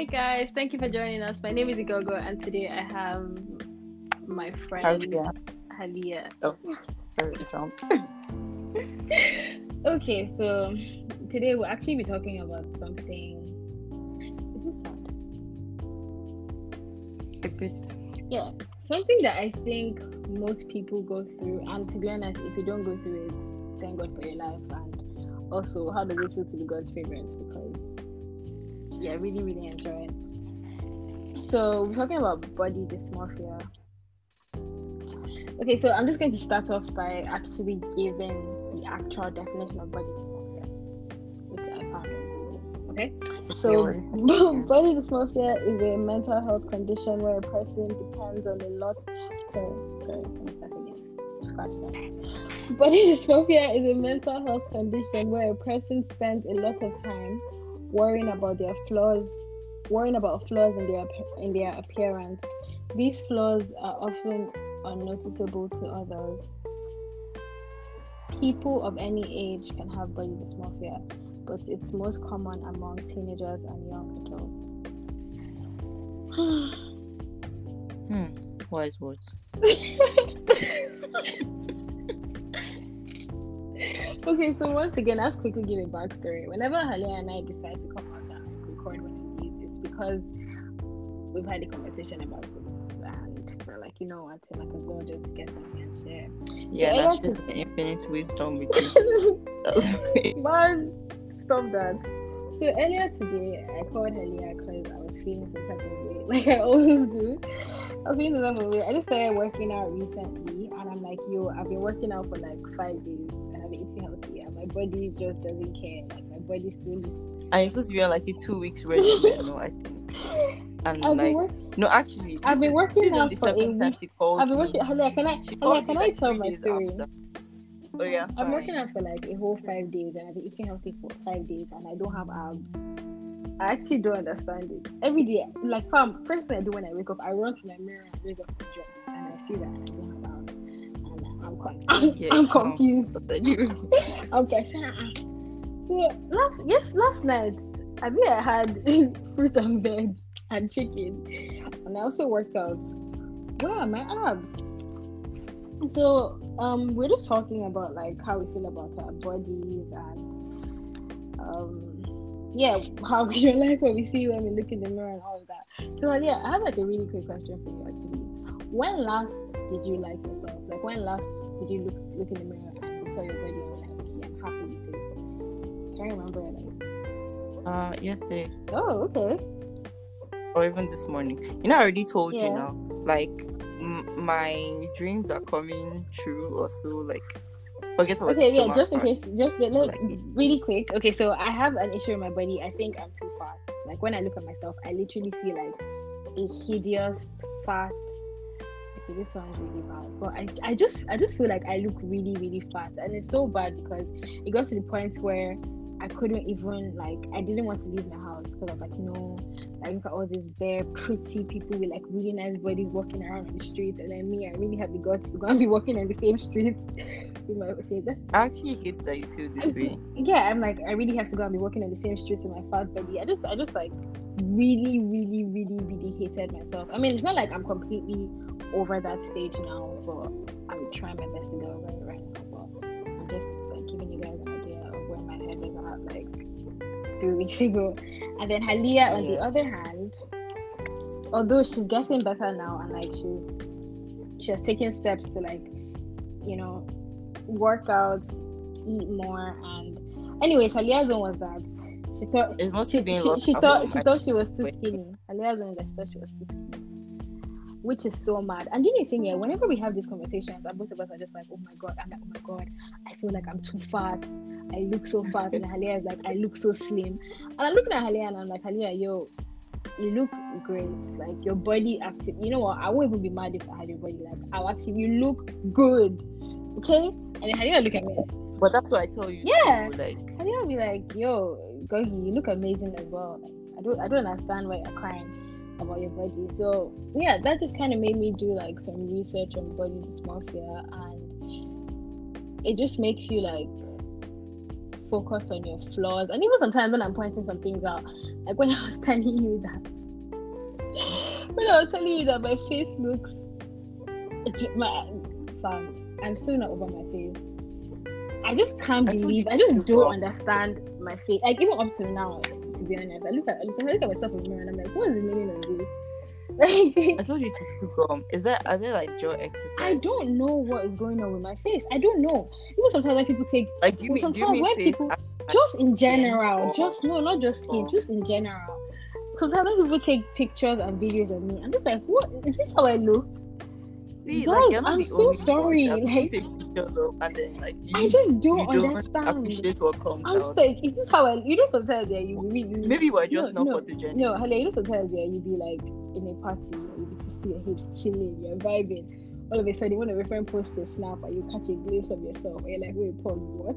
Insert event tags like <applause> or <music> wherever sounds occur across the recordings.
Hi guys, thank you for joining us. My name is Igogo, and today I have my friend Halia. Halia. Oh, very drunk. <laughs> Okay, so today we'll actually be talking about something. Is this sad? A bit. Yeah, something that I think most people go through, and to be honest, if you don't go through it, thank God for your life. And also, how does it feel to be God's favorite? Because yeah, really, really enjoy it. So we're talking about body dysmorphia. Okay, so I'm just going to start off by actually giving the actual definition of body dysmorphia, which I found on Okay, so Yeah, what is it? <laughs> body dysmorphia is a mental health condition where a person depends on a lot. Sorry, sorry, let me start again. Scratch that. Body <laughs> dysmorphia is a mental health condition where a person spends a lot of time worrying about their flaws, worrying about flaws in their in their appearance. These flaws are often unnoticeable to others. People of any age can have body dysmorphia, but it's most common among teenagers and young adults. <sighs> Hmm. Wise words. <laughs> okay, so once again, let's quickly give a backstory. Whenever Halia and I decide to come out and record one of these, it's because we've had a conversation about it. And we're like, you know what, I might as well just get something and share. Yeah, Yeah, that's just the infinite wisdom with <laughs> you. <laughs> Man, stop that. So earlier today, I called Halia because I was feeling some type of way, <laughs> like I always do. I was feeling some type of way. I just started working out recently, and I'm like, yo, I've been working out for like five days, body just doesn't care. Like my body still looks. And you're supposed to be on like a two weeks regimen, no, I think. <laughs> And I've been, like, work- no, actually, I've been working out for time week. she called I've been working. Halia, can I? Can me, I tell my story? after. Oh yeah, I'm fine. working out for like a whole five days and I've been eating healthy for five days and I don't have abs. I actually don't understand it. Every day, like fam, first thing I do when I wake up, I run to my mirror and raise up my dress and I see that I don't have I'm con- Yeah, I'm confused. You- I'm like, "Ah." so last yes, last night I think I had <laughs> fruit and veg and chicken, and I also worked out. Where are my abs? So um, we're just talking about like how we feel about our bodies and um, yeah, how we <laughs> like what we see when we look in the mirror and all of that. So yeah, I have like a really quick question for you actually. When last did you like yourself? Like when last did you look look in the mirror and you saw your body and were like, okay, I'm happy with this? Can you remember like uh, yesterday oh okay. or even this morning. You know, I already told Yeah. you now. Like, m- my dreams are coming true, or so. Like, forget about Okay, yeah, just in case just let- Like- really quick. Okay, so I have an issue in my body. I think I'm too fat. Like when I look at myself, I literally feel like a hideous fat. Okay, this sounds really bad, but I, I just I just feel like I look really really fat, and it's so bad because it got to the point where I couldn't even like I didn't want to leave my house because I was like no, I look at all these bare pretty people with like really nice bodies walking around on the street, and then me I really have the guts to go and be walking on the same street <laughs> with my okay that's I actually hate that you feel this way. <laughs> yeah, I'm like, I really have to go and be walking on the same streets with my fat body. I just, I just like really, really, really, really hated myself. I mean, it's not like I'm completely over that stage now, but I'm trying my best to get over it right now. But I'm just like giving you guys an idea of where my head was at like three <laughs> weeks ago. And then Halia, on the other hand, although she's getting better now and like she's she has taken steps to like, you know, work out, eat more, and anyways, Halia's one was that she thought It must she, have been she, she thought she thought she was too skinny. Halia's one that she thought she was too skinny. Which is so mad. And you know the thing, yeah, mm. whenever we have these conversations, and both of us are just like, oh my god, I'm like, oh my god, I feel like I'm too fat. I look so fat. And <laughs> Halia is like, I look so slim. And I'm looking at Halia and I'm like, Halia, yo, you look great. Like your body actually you know what? I won't even be mad if I had your body. Like I'll actually you look good. Okay? And Halia look at me. But that's what I tell you. Yeah. too, Like, Halia will be like, yo, Gogi, you look amazing as well. Like, I don't I don't understand why you're crying about your body. So yeah, that just kind of made me do like some research on body dysmorphia and it just makes you like focus on your flaws. And even sometimes when I'm pointing some things out, like when <laughs> I was telling you that, when I was telling you that my face looks, my, fam, I'm still not over my face. I just can't I believe. I just don't understand my face. Like even up to now, be honest, <laughs> I look at I look at myself in the mirror and I'm like, what is the meaning of this? I Like, told you to Google. Is that are there like jaw exercise? I don't know what is going on with my face. I don't know. Even sometimes when people take like. Do you mean? Do you sometimes mean when face? people- and- just in general, or- just no, not just skin, or- just in general. Sometimes when people take pictures and videos of me, I'm just like, what is this how I look? See, Guys, like, you're not I'm the so only sorry, that like- pictures of, and then like you, I just don't you don't understand. appreciate what comes I'm out. like, is this how I you know sometimes yeah, you really you, Maybe we're just no, not no, photogenic. No, hello, you know sometimes yeah, you be like in a party, you be to see your hips chilling, you're vibing. All of a sudden, one of your friend posts a snap and you catch a glimpse of yourself, and you're like, wait, Paul, what?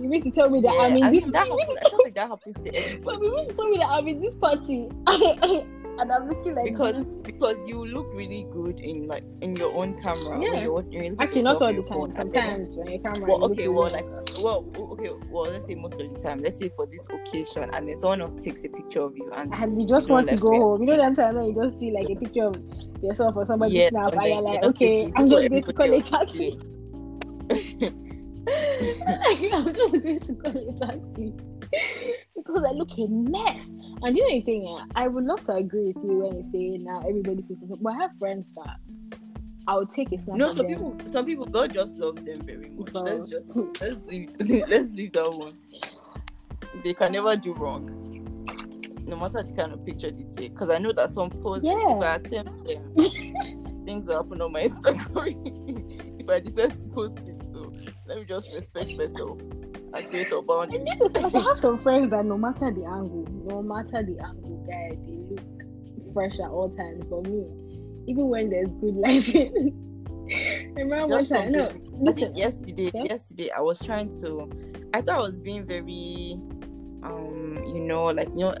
You mean to tell me that yeah, I'm in I this? mean, that you mean happens, to I like that happens to <laughs> But everybody. you mean to tell me that I'm in this party <laughs> and I'm looking like because this? because you look really good in like in your own camera. when Yeah. you're, when you're Actually, not all the your phone, time. then- Sometimes on your camera. Well, you look okay, well, like, well, okay, well, let's say most of the time, let's say for this occasion, and then someone else takes a picture of you, and and you just you want to left go home. You know that time when you just see like a picture of yourself or somebody Yes, snap, and and you're like, okay, I'm this just is going to call a everybody else taxi. <laughs> I'm just going to call a taxi <laughs> because I look a mess. And you know the thing, yeah, I would love to agree with you when you say now everybody feels so. But I have friends that I would take a snap. no, some them. people, some people, God just loves them very much. Bro. Let's just let's leave <laughs> let's leave that one. They can never do wrong, no matter the kind of picture they take. Because I know that some posts, Yeah. if I attempt them, <laughs> things will happen on my Instagram. <laughs> if I decide to post it, so let me just respect myself and feel so. But I have some friends that no matter the angle, no matter the angle, guy, they look fresh at all times. For me, even when there's good lighting. <laughs> Remember one Just some time? No, I think yesterday, Yeah? yesterday I was trying to. I thought I was being very, um, you know, like you know,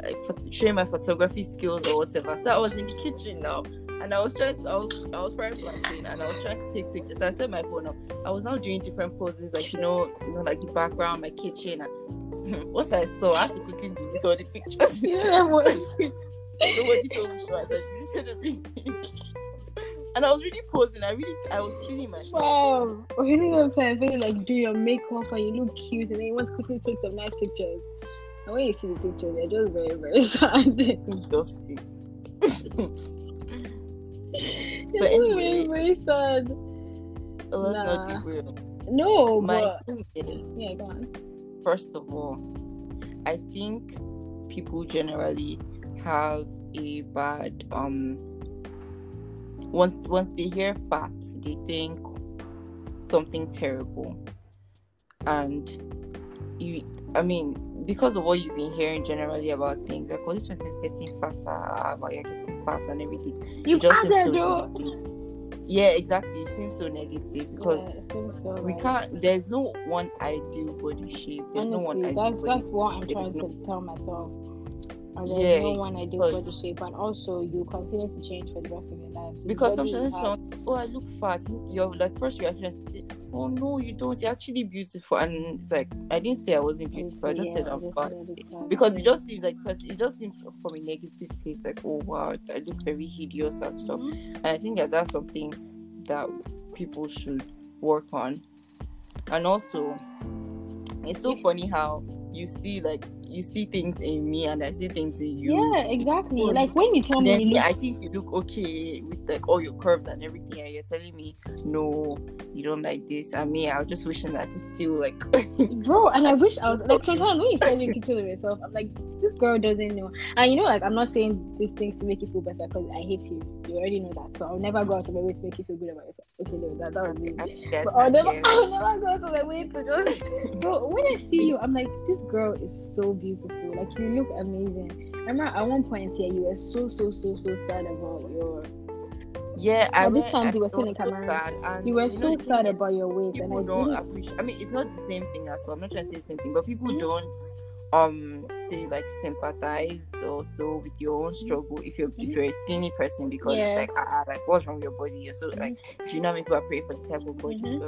showing my photography skills or whatever. So I was in the kitchen now, and I was trying to. I was I was frying plantain, and I was trying to take pictures. So I set my phone up. I was now doing different poses, like you know, you know, like the background, my kitchen, and <laughs> once I saw, I had to quickly delete all the pictures. <laughs> <laughs> What? Nobody told me so. I said, deleted everything. And I was really posing. I really, I was feeling myself. Wow. Or you know what I'm saying? You like do your makeup and you look cute and then you want to quickly take some nice pictures. And when you see the pictures, they're just very, very sad. dusty. But anyway. very, sad. Let's not Nah. be real. No, My but thing is, yeah, go on. first of all, I think people generally have a bad um. Once once they hear fat, they think something terrible, and you. I mean, because of what you've been hearing generally about things, like, oh, this person's getting fatter, ah, but you're getting fat and everything. You it just seems so though. negative. Yeah, exactly. It seems so negative because Yeah, so, we like- can't. There's no one ideal body shape. There's no one Honestly, ideal that's body. that's what I'm trying no- to tell myself. And there's Yeah, no one ideal body because- shape, and also you continue to change for the rest of your life. So because sometimes someone, oh, I look fat. Your like first reaction is say, oh no, you don't. You're actually beautiful. And it's like I didn't say I wasn't beautiful. I just Yeah, said I'm just fat. Because it just seems like it just seems from a negative place like oh wow I look very hideous and stuff Mhm. and I think that that's something that people should work on and also it's so funny how you see like you see things in me and I see things in you Yeah, exactly. Oh, Like when you tell me you look I think you look okay with like all your curves and everything, and you're telling me no, you don't like this. And me, I was just wishing that I could still like. <laughs> bro and i wish i was like sometimes when you send your pictures of yourself i'm like this girl doesn't know and you know like i'm not saying these things to make you feel better because i hate you you already know that so i'll never go out of my way to make you feel good about yourself okay no that, that would be I think that's but I'll never. <laughs> I'll never go out of my way to just bro when i see you i'm like this girl is so beautiful like you look amazing remember at one point here you were so so so so sad about your yeah, I this time I you were still in Cameroon. you were know so the sad about your weight and i don't appreciate. I mean, it's not the same thing at all. I'm not trying to say the same thing, but people Mhm. don't um say like sympathize also with your own struggle if you're if Mhm. you're a skinny person because Yeah. it's like ah like what's wrong with your body you're so like do you know how many people are praying for the type of body Mhm.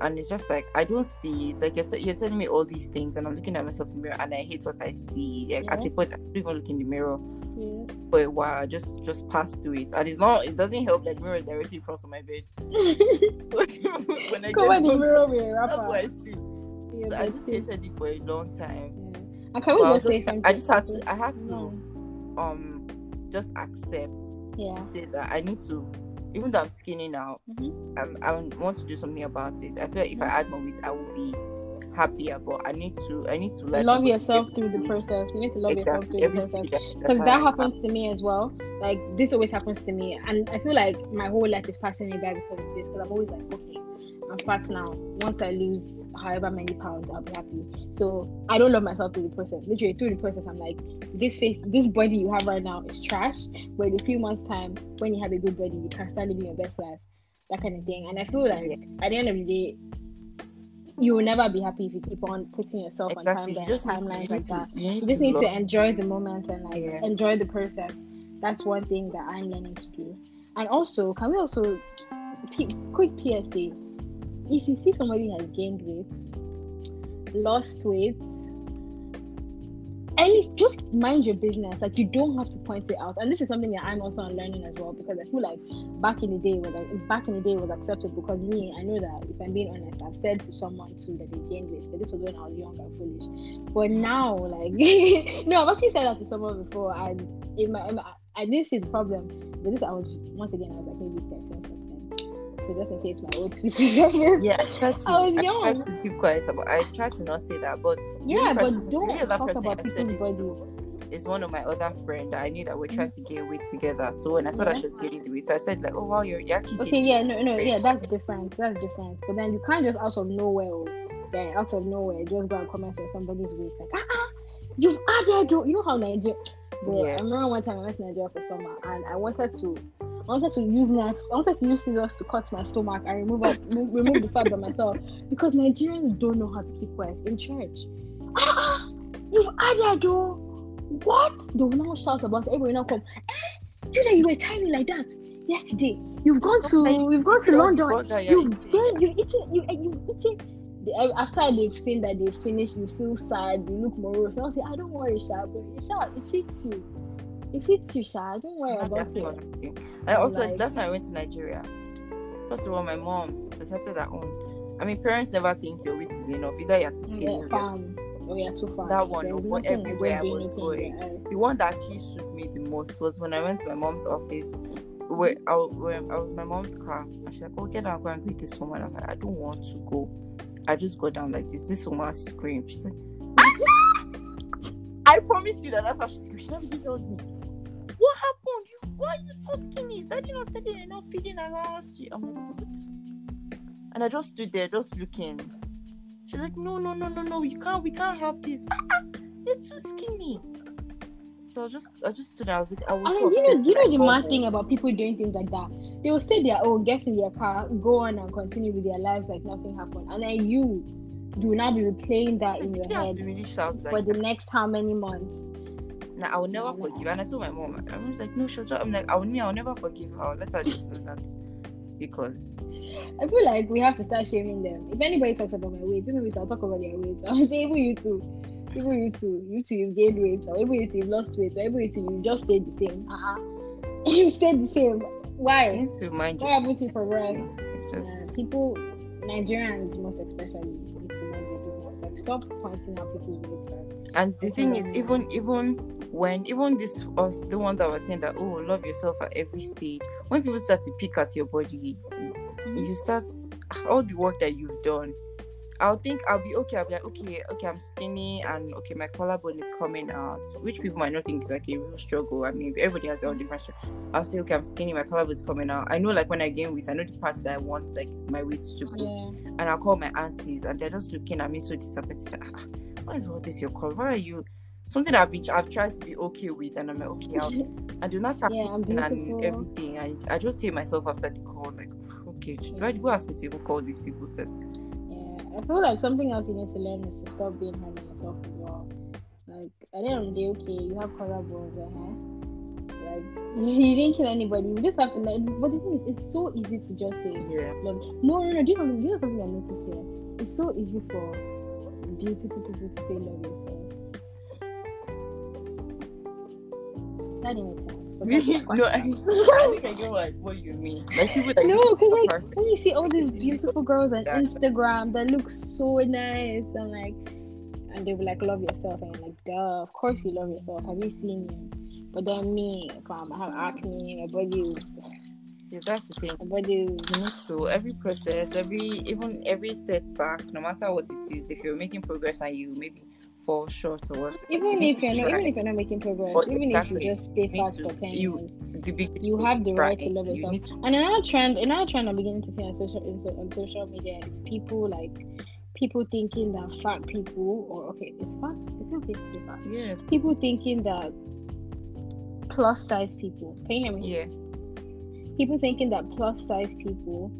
And it's just like I don't see it. Like you're, you're telling me all these things, and I'm looking at myself in the mirror, and I hate what I see. Like Yeah. at a point, I don't even look in the mirror Yeah. for a while. I just just pass through it, and it's not. It doesn't help. Like mirror is directly in front of my bed. <laughs> <laughs> when I Cover get the mirror a that's what I see. Yeah, so I just hated it for a long time. yeah. And can we But I just was say just- something? I just had to. I had to No. um just accept Yeah. to say that I need to. Even though I'm skinny now, Mhm. um, I want to do something about it. I feel like if I add more weight, I will be happier. But I need to. I need to like love yourself through the process. You need to love yourself through Every the process. stage at a Because that time. happens to me as well. Like this always happens to me, and I feel like my whole life is passing me by because of this. Because I'm always like, okay, I'm fat now. Once I lose however many pounds, I'll be happy. So I don't love myself through the process. Literally through the process, I'm like, this face, this body you have right now is trash. But in a few months' time, when you have a good body, you can start living your best life. That kind of thing. And I feel like at the end of the day. You will never be happy if you keep on putting yourself Exactly. On timelines, need to. You timelines like that You, you just need to enjoy the moment and like Yeah. enjoy the process that's one thing that i'm learning to do and also can we also P- quick psa if you see somebody has gained weight lost weight any just mind your business like you don't have to point it out. And this is something that i'm also learning as well because i feel like back in the day was like, back in the day was accepted because me i know that if i'm being honest i've said to someone too that they gained weight but this was when i was young and foolish. But now like <laughs> no i've actually said that to someone before and in my, in my i didn't see the problem but this i was once again i was like maybe 13 14 so just in case my old tweets <laughs> is Yeah, I try to. I was I young. try to keep quiet about. I try to not say that, but yeah but person- don't talk about I people's bodies is one of my other friend that I knew that we're trying to get weight together. So when I saw that Yeah. she was the weight, so I said like, "Oh wow, you're, you're actually Okay, yeah, no, no, yeah, that's different. That's different. But then you can't just out of nowhere, oh, yeah, out of nowhere, just go and comment on somebody's weight. Like, ah, ah, you've added, oh," you know how Nigeria. Bro, Yeah. I remember one time I went to Nigeria for summer, and I wanted to, I wanted to use knife, I wanted to use scissors to cut my stomach and remove it, <laughs> remove the fat by myself because Nigerians don't know how to keep quiet in church. Ah, ah, you've added, oh, what? They will now shout about will now come. Eh, you that you were tiny like that yesterday. You've gone to, you've gone to London. you're You then you eating you you eating. After they've seen that they've finished, you feel sad. You look morose. Now say, "I don't worry, Sha, but it, Sha, it fits you. It fits you, Sha. Don't worry Ah, about that's it." I also Like- last time I went to Nigeria. First of all, my mom decided her own. I mean, parents never think your weight is enough. Either you're too skinny or you're too. Oh yeah, too far. That one, There's but nothing like everywhere I was going. the one that actually shook me the most was when I went to my mom's office. Where I, was- where I was my mom's car, and she's like, "Oh, get down, go and greet this woman." I'm like, "I don't want to go." I just go down like this. This woman screamed. She's like, "I promise you that that's how she screamed." She never yelled me. What happened? You, why are you so skinny? Is that you not said you're not feeding allowance? I'm like, what? And I just stood there, just looking. She's like, no, no, no, no, no, you can't, we can't have this. Ah, ah, you're too skinny. So I just, I just stood there. I was like, I was I mean, you know, you know the mad called thing about people doing things like that. They will say their oh, get in their car, go on and continue with their lives like nothing happened, and then you, you will now be replaying that in your head really shout for the next how many months. I will never forgive. And I told my mom, I was like, no, shut up. I'm like, I will, I will never forgive her. Let her just know that because I feel like we have to start shaming them. If anybody talks about my weight, even if I talk about their weight, <laughs> I'll say even you too. Even you too. You too, you've gained weight, or even you too, you've lost weight, or even you too, you just stayed the same. Uh-uh. <laughs> you stayed the same. Why? need to mind Why haven't you progressed? It's just Uh, people, Nigerians most especially, need to mind stop pointing out people's weight. and- And the thing is, even even when even this was the one that was saying that oh love yourself at every stage. When people start to pick at your body, mm-hmm. you start all the work that you've done. I'll think I'll be okay. I'll be like, okay, okay, I'm skinny and okay, my collarbone is coming out, which people might not think is like a real struggle. I mean, everybody has their own different struggle. I'll say, okay, I'm skinny, my collarbone is coming out. I know, like when I gain weight, I know the parts that I want, like my weight to go Yeah. and I'll call my aunties and they're just looking at me so disappointed. Like, "Ah, why all this your call? Why are you? Something I've been, I've tried to be okay with, and I'm like, okay, I'll, <laughs> and do not start Yeah, and everything. I, I just hear myself outside the call, like, okay, why who asked me to even call these people? Said, Yeah, I feel like something else you need to learn is to stop being hard on yourself as well. Like at the end of the day, okay, you have collarbones, uh-huh. Like <laughs> you didn't kill anybody. You just have to like. But the thing is, it's so easy to just say Yeah. love. No, no, no. Do you know? Do you know something I noticed here? It's so easy for beautiful people to say love yourself. That didn't make sense. But that's Really? my No, I. <laughs> I think I <laughs> get what, what you mean. Like people that No, because like perfect. when you see all these beautiful girls on that. Instagram that look so nice and like, and they will like love yourself and you're like, duh, of course you love yourself. Have you seen you? But then me, fam, I have acne, my body is, Yeah, that's the thing. my body is. You need to every process, every even every setback, no matter what it is, if you're making progress and you maybe fall short or what, Even if you're not, even if you're not making progress, But even exactly, if you just stay fast for ten you- years, you have the right to love You yourself. to And another trend, another trend I'm beginning to see on social in, on social media is people like people thinking that fat people or okay, it's fat. It's okay to fat. yeah, People thinking that plus size people. Can you hear me? yeah, People thinking that plus size people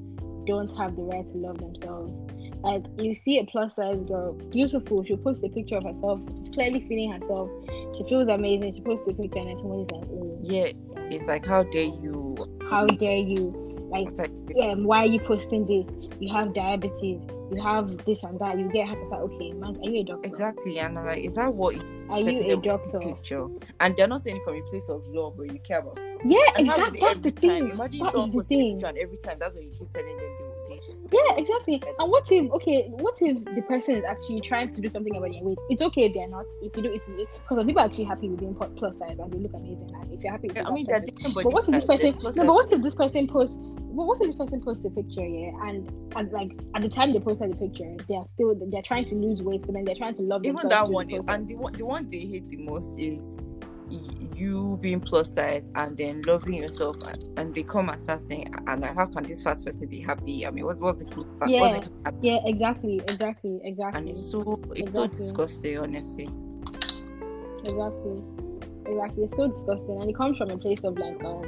don't have the right to love themselves. Like you see a plus size girl, beautiful. She posts a picture of herself. She's clearly feeling herself. She feels amazing. She posts a picture and then somebody's like, "Oh, yeah. It's like how dare you? how dare you?" Like like, um, why are you posting this? You have diabetes, you have this and that, you get heart attack. Okay, man, are you a doctor? exactly, and I'm like, is that what? You Are you a doctor? Picture, and they're not saying it from a place of love but you care about. Yeah, And exactly. That's the time? thing. Imagine That someone posting a picture and every time that's what you keep telling them they will. They, Yeah, exactly. And what if okay, what if the person is actually trying to do something about their weight? It's okay if they're not. If you do, if because some people are actually happy with being plus size and they look amazing. And if you're happy with I mean, they're different, but what if this person? No, but what if this person posts? But what if this person posts a picture, yeah, and and like at the time they posted the picture, they are still they're trying to lose weight, but then they're trying to love even that one and the one the one they hate the most is you being plus size and then loving yourself and, and they come and start saying and like how can this fat person be happy i mean what, what's making you fat Yeah. You happy? Yeah, exactly, exactly, exactly, and it's so it's so disgusting honestly exactly, exactly. It's so disgusting, and it comes from a place of like um,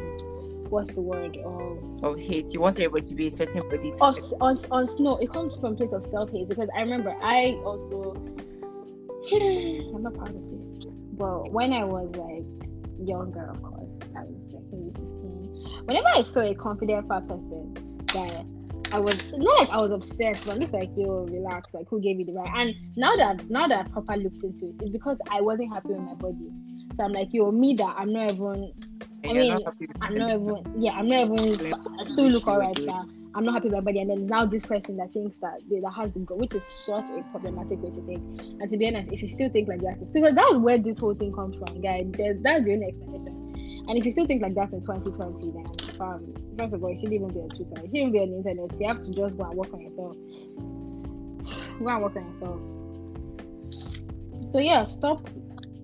what's the word of of hate you want everybody to be a certain body type. us on on no. It comes from a place of self hate because I remember I also <sighs> I'm not proud of this, but when I was like younger, of course, I was like maybe 15. Whenever I saw a confident fat person that I was not like I was obsessed, but I'm just like, yo, relax, like who gave you the right? And now that now that I proper looked into it, it's because I wasn't happy with my body. So I'm like, yo, me that I'm not even I mean, not I'm not even yeah, I'm not even I still look alright, yeah. I'm not happy with my body, and then there's now this person that thinks that that has the goal, which is such a problematic way to think. And to be honest, if you still think like that, it's because that's where this whole thing comes from, guys. That's the only explanation. And if you still think like that in 2020, then um, first of all, you shouldn't even be on Twitter. You shouldn't be on the internet. You have to just go and work on yourself. <sighs> Go and work on yourself. So yeah, stop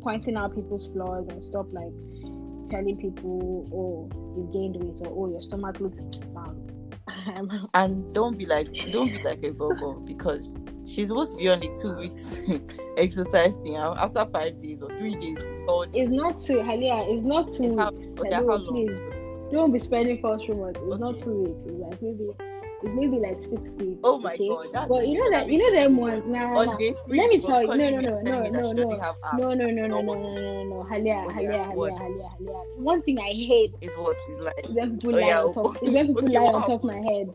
pointing out people's flaws and stop like telling people, oh, you gained weight or oh, your stomach looks um, <laughs> and don't be like don't be like a <laughs> vocal because she's supposed to be on a two weeks <laughs> exercise thing after five days or three days oh, It's not too, Halia, it's not two It's how- okay, Hello, how long? please. Don't be spreading false rumors. It's not Okay. two weeks. It's like maybe, it's maybe like six weeks. oh my okay? god But you know that, you know them ones. Nah, nah, nah. Let me tell you. No, no, no, no, no, no. abs. No, no, no, no, no, no, no, no, Halia, Oh, Halia, Halia. Halia, Halia. One thing I hate is what is like is when people lie on top. <laughs> Is when people lie on top of my head.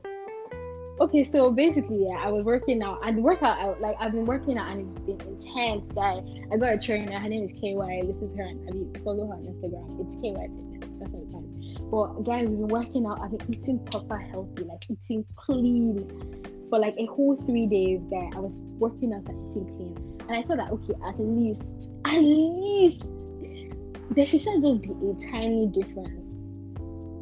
Okay, so basically, yeah, I was working out, and the workout, I, like I've been working out, and it's been intense. Guy, I got a trainer. Her name is KY. This is her. I mean, follow her on Instagram. It's KY Fitness. That's what it's. But guys, we've been working out. I've been eating proper healthy, like eating clean for like a whole three days. Guy, I was working out and eating clean, and I thought that okay, at least, at least, there should just be a tiny difference.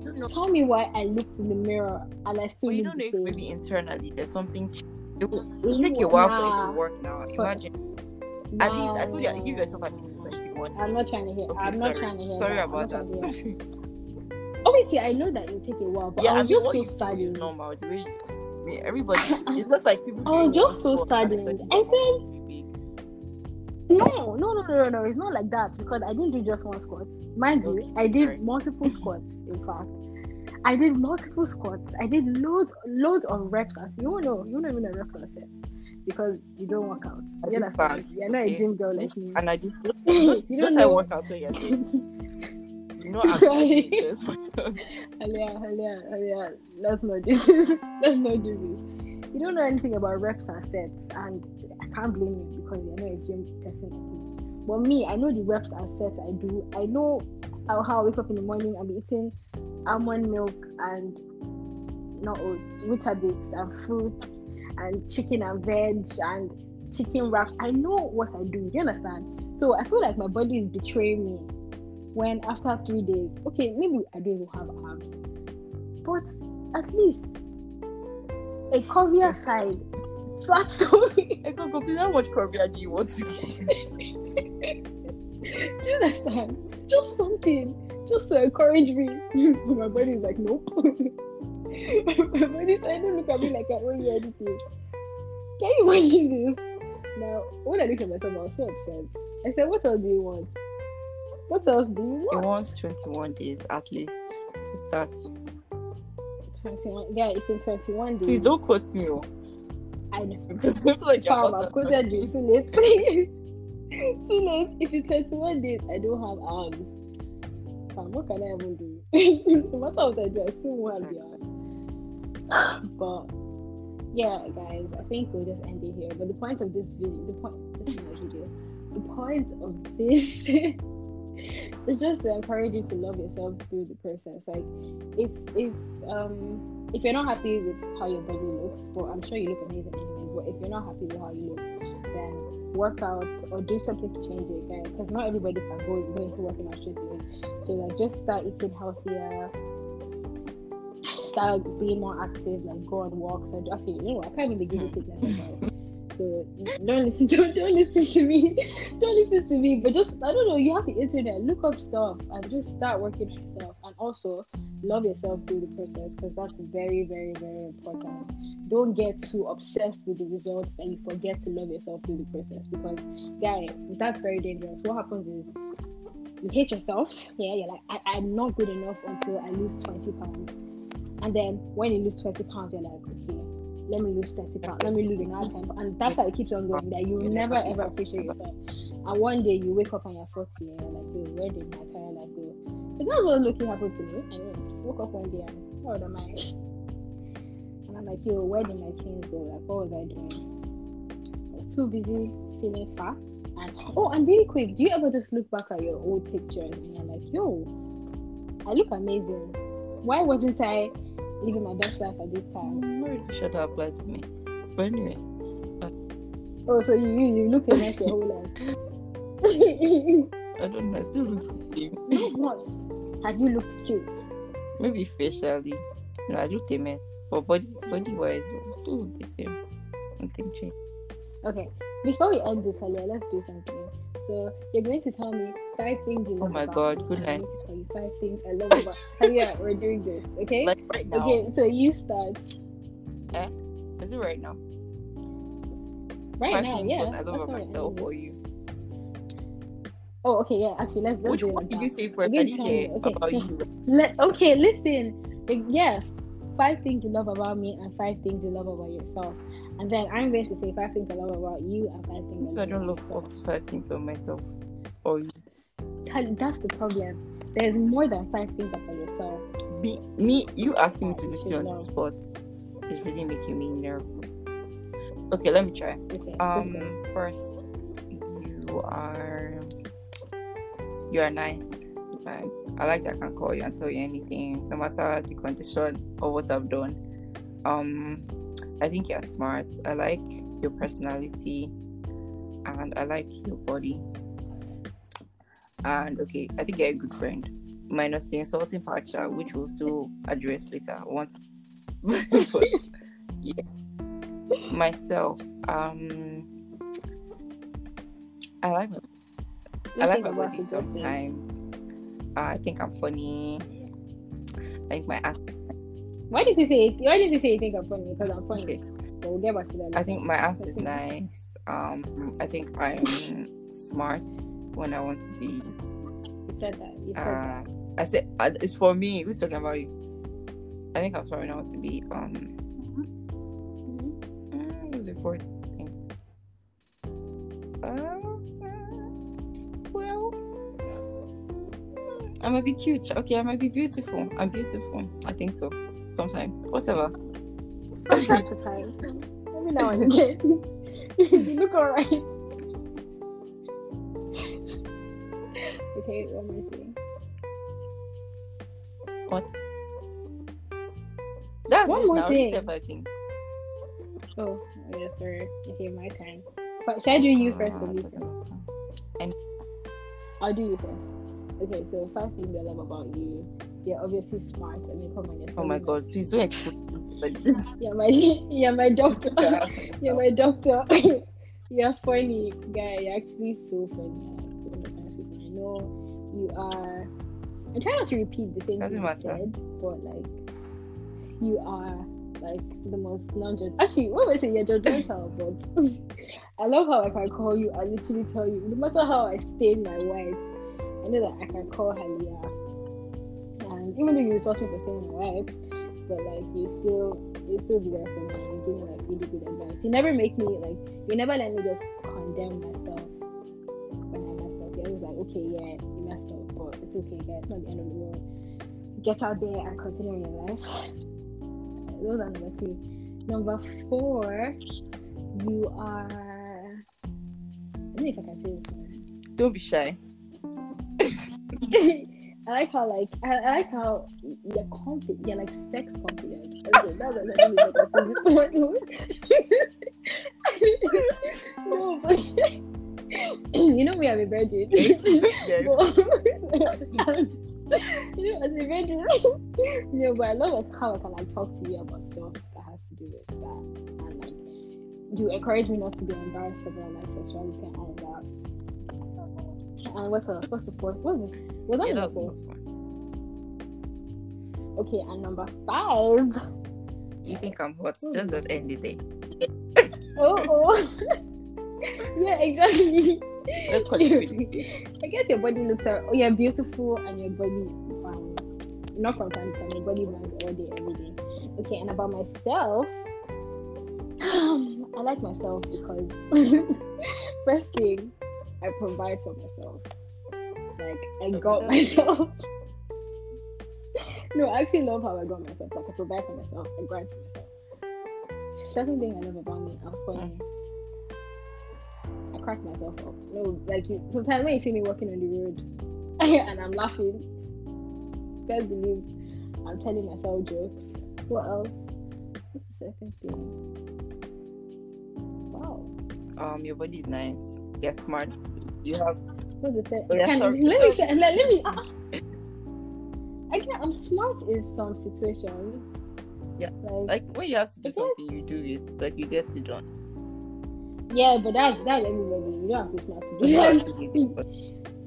know Tell me why I looked in the mirror and I still but you don't know if maybe internally there's something it will, it You will take a while for it to work now imagine at least I told you give yourself at least 21 I'm not trying to hear. okay I'm sorry not trying to hear. sorry that. About that trying to hear. <laughs> Obviously, I know that it will take a while, but yeah I I was mean just so you do is saddened. normal the way you, I mean, everybody <laughs> it's just like people I was just so one squat and saddened. I said- body to be big. No, no, no, no, no, no. It's not like that because I didn't do just one squat. Mind Okay, you, I did sorry. multiple <laughs> squats. In fact, I did multiple squats. I did loads, loads of reps. As you know, you don't even know reps or sets because you don't work out. I You understand? You're not a gym girl like me. and I just <laughs> You don't know. workouts where you're you not actually this. Alia, Alia, Alia, let's not do this. <laughs> let's not do this. You don't know anything about reps and sets, and I can't blame you because you're not a gym person. But me, I know the reps and sets I do. I know how, how I wake up in the morning. I'm eating almond milk and not oats, Weetabix and fruits and chicken and veg and chicken wraps. I know what I. Do you understand? So I feel like my body is betraying me when after three days, okay, maybe I don't even have abs, but at least a curvier side, flat stomach. I go, go, how much curvier do you want to get? <laughs> do you understand? Just something, just to encourage me. <laughs> my body is like, nope. <laughs> my body said, don't look at me like I owe you anything. Can you imagine this? Now, when I look at myself, I was so upset. I said, What else do you want? What else do you want? It wants 21 days at least to start. 21. Yeah, it's in 21 days. Please don't quote me. Oh. I know. <laughs> Because I feel like Fam, I've quoted you too late. too late. If it's 21 days, I don't have arms. Fam, what can I even do? <laughs> no matter what I do, I still won't have the arms. <laughs> but yeah, guys, I think we'll just end it here. But the point of this video, the point, this is my video. The point of this <laughs> is just to encourage you to love yourself through the process. Like, if if um if you're not happy with how your body looks, but I'm sure you look amazing anyway. But if you're not happy with how you look, then work out or do something to change it, guys. Because not everybody can go go into working out straight away. So like, just start eating healthier start being more active, like go on walks and actually, you know, I can't even begin to fitness. So don't listen to <laughs> don't listen to me. don't listen to me. But just I don't know, you have the internet, look up stuff and just start working on yourself. And also love yourself through the process because that's very, very, very important. Don't get too obsessed with the results and you forget to love yourself through the process because guy, that's very dangerous. What happens is you hate yourself, yeah, you're like, I, I'm not good enough until I lose 20 pounds and then when you lose 20 pounds, you're like, okay, let me lose 30 pounds, let me lose another 10 pounds. And that's how it keeps on going, that you never ever appreciate yourself. And one day you wake up and you're 40 and you're like, yo, where did my entire life go? But that's what looking happened to me. I mean, woke up one day and what am I? And I'm like, yo, where did my teens go? Like, what was I doing? I was too busy feeling fat. And oh, and really quick, do you ever just look back at your old pictures and you're like, yo, I look amazing. Why wasn't I living my best life at this time. Mm, should have applied to me. But anyway. Uh, oh, so you you look a mess your whole life. <laughs> I don't know. I still look cute. Not Have you looked cute? Maybe facially. No, I looked a mess. But body body wise, still the same. Nothing changed. Okay. Before we end this, Alia, let's do something. So you're going to tell me five things you oh love. Oh my god, good night. Five things I love about. yeah, we're doing this. Okay. Like right now. Okay, so you start. Eh? Is it right now? Right five now, yeah. I love about myself or you. Oh, okay, yeah. Actually, let's. let's Which do one did you say first? Didn't okay. about you. <laughs> Let, okay, listen. Yeah, five things you love about me and five things you love about yourself. And then I'm going to say five things I love about you and five things. So I don't love up to five things about myself or you. That's the problem. There's more than five things about yourself. Be, me, you asking me to do you on the spot is really making me nervous. Okay, let me try. Okay, um, first, you are you are nice sometimes. I like that I can call you and tell you anything, no matter the condition or what I've done. Um, I think you're smart. I like your personality and I like your body. And okay, I think you're a good friend. Minus the insulting part, which we'll still address later once. <laughs> but yeah. Myself, um I like my I like my body sometimes. Uh, I think I'm funny. I think my ass why did you say? Why did you say you think I'm funny? Because I'm funny. Okay. So we'll get back to that. I think my ass is nice. Um, I think I'm smart when I want to be. You said that. You said uh, that. I said uh, it's for me. Who's talking about you? I think I'm smart when I want to be. Um, mm-hmm. mm, what's it for? Uh, well, I might be cute. Okay, I might be beautiful. I'm beautiful. I think so. Sometimes. Whatever. From time to time. Every now and again. you look alright. Okay, one more thing. What? That's One it more now. Thing. five things. Oh, yeah, sorry. Okay, my turn. But should I do you first or Ah, you first? matter. I'll do you first. Okay, so first thing I love about you, you're obviously smart. I mean, come on, Oh my god, please don't explain this like this. <laughs> You're my, you're my doctor. <laughs> You're my doctor. <laughs> You're funny, guy. You're actually so funny. Know. You are. I try not to repeat the same Doesn't thing you matter. said, but like, you are like the most non-judge. Actually, what was it? You're judgmental, <laughs> but <laughs> I love how I can call you. I literally tell you, no matter how I stain my wife, I know that I can call her Leah. And even though you insult me for staying my wife, but like you still you still be there for me and give me like really good advice. You never make me like you never let me just condemn myself okay, yeah, you messed up, but it's okay, guys, it's not the end of the world. Get out there and continue your life. Those are number three. Number four, you are I don't know if I can say this one. Don't be shy. I like how like I, I like how you're confident. You're like sex confident. Okay, that was I don't know if I can say this one. no, but <clears throat> you know we I'm a virgin. <laughs> But- <laughs> <laughs> you know, as a virgin, no, but I love like how I can like talk to you about stuff that has to do with that, and like you encourage me not to be embarrassed about my sexuality and all that. And what else? What's the fourth? What's it? Was that Yeah, number four? Okay, and number five. You think I'm hot? Just at hmm. end the day. Oh. Yeah, exactly. Let's call it. I guess your body looks like, oh, you're beautiful and your body, um, not from time to time, your body runs all day, every day. Okay, and about myself, <sighs> I like myself because, <laughs> first thing, I provide for myself. Like, I got <laughs> myself. no, I actually love how I got myself. Like, I provide for myself, I grind for myself. Second thing I love about me, I'm funny. Crack myself up. No, like you, sometimes when you see me walking on the road <laughs> and I'm laughing, best believe I'm telling myself jokes. What else? What's the second thing? Wow. Um, your body is nice. You're smart. You have What's the third? Yeah, Can- sorry, let me sorry. let, let me. <laughs> I can I'm smart in some situations. Yeah, Like, like when you have to do Because- something, you do it. Like you get it done. Yeah, but that's that's everybody. You don't have to smart <laughs> to do that. to but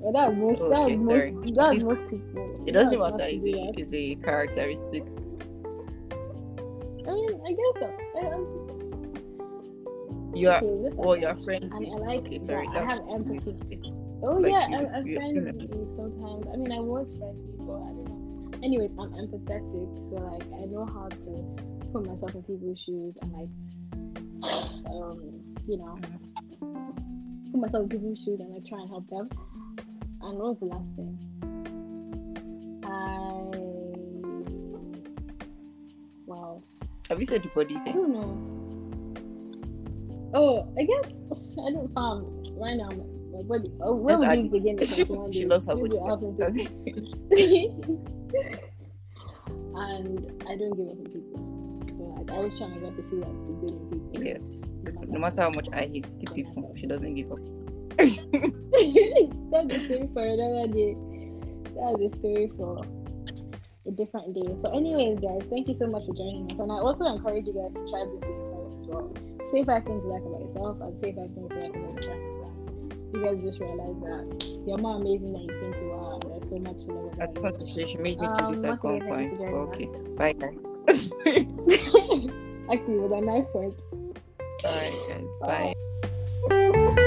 But that's most. Okay, that's sorry. most. That's This- most people. it doesn't matter. It's do a, it's a characteristic. I mean, I guess so. I, I'm, You are. okay, Well, you're friendly. And I like okay, sorry. I have empathy. Oh Like yeah, you- I'm, I'm friendly sometimes. I mean, I was friendly, but I don't know. Anyways, I'm empathetic, so like I know how to put myself in people's shoes and like, <sighs> um, you know, put myself in people's shoes and like try and help them. And what was the last thing? I wow. Have you said the body I thing? don't know. Oh, I guess <laughs> I don't um right now. My body. Oh, where That's would you begin? <laughs> She, she loves her body. I'll have to That's think. <laughs> and I don't give up always try my best to see like the good in people. yes. no matter how much I hate the people, she doesn't give up. That's the story for another day. That's the story for a different day. But anyways, guys, thank you so much for joining us. And I also encourage you guys to try this friends as well. Say five things you like about yourself and say five things you like about your friends. You guys just realize that you're more amazing than you think you are. There's so much to love I about just want to say she made me Um, do this at once one point. you Okay. Bye guys. <laughs> <laughs> you. Actually, with a knife point. Alright guys. Bye. Bye.